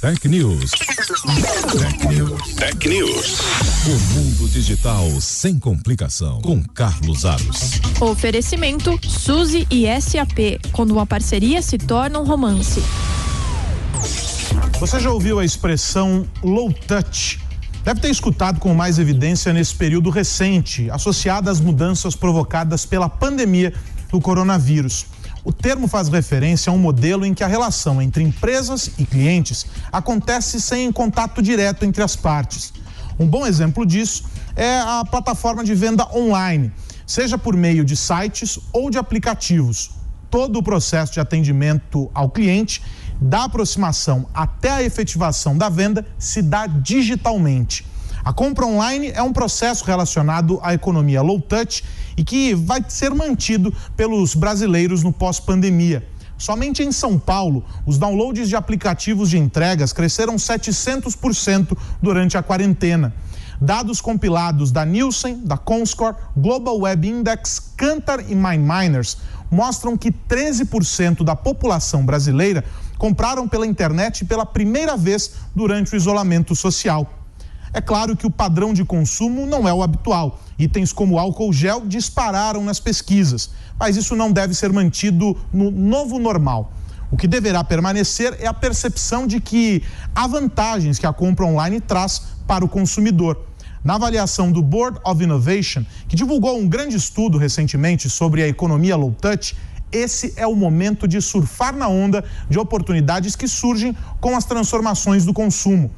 Tech News. Tech News. Tech News. O mundo digital sem complicação. Com Carlos Aros. Oferecimento Suzy e SAP. Quando uma parceria se torna um romance. Você já ouviu a expressão low touch? Deve ter escutado com mais evidência nesse período recente, associada às mudanças provocadas pela pandemia do coronavírus. O termo faz referência a um modelo em que a relação entre empresas e clientes acontece sem contato direto entre as partes. Um bom exemplo disso é a plataforma de venda online, seja por meio de sites ou de aplicativos. Todo o processo de atendimento ao cliente, da aproximação até a efetivação da venda, se dá digitalmente. A compra online é um processo relacionado à economia low touch e que vai ser mantido pelos brasileiros no pós-pandemia. Somente em São Paulo, os downloads de aplicativos de entregas cresceram 700% durante a quarentena. Dados compilados da Nielsen, da Comscore, Global Web Index, Kantar e MindMiners mostram que 13% da população brasileira compraram pela internet pela primeira vez durante o isolamento social. É claro que o padrão de consumo não é o habitual. Itens como álcool gel dispararam nas pesquisas, mas isso não deve ser mantido no novo normal. O que deverá permanecer é a percepção de que há vantagens que a compra online traz para o consumidor. Na avaliação do Board of Innovation, que divulgou um grande estudo recentemente sobre a economia low touch, esse é o momento de surfar na onda de oportunidades que surgem com as transformações do consumo.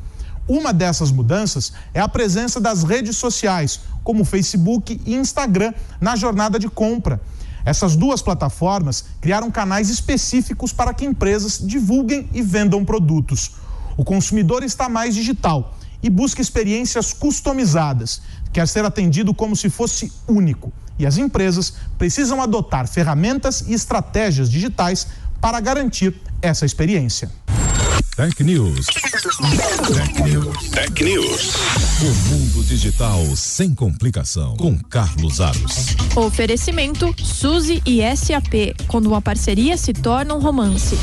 Uma dessas mudanças é a presença das redes sociais, como Facebook e Instagram, na jornada de compra. Essas duas plataformas criaram canais específicos para que empresas divulguem e vendam produtos. O consumidor está mais digital e busca experiências customizadas, quer ser atendido como se fosse único. E as empresas precisam adotar ferramentas e estratégias digitais para garantir essa experiência. Tech News. Tech News. Tech News. O mundo digital sem complicação. Com Carlos Aros. Oferecimento Suzy e SAP. Quando uma parceria se torna um romance.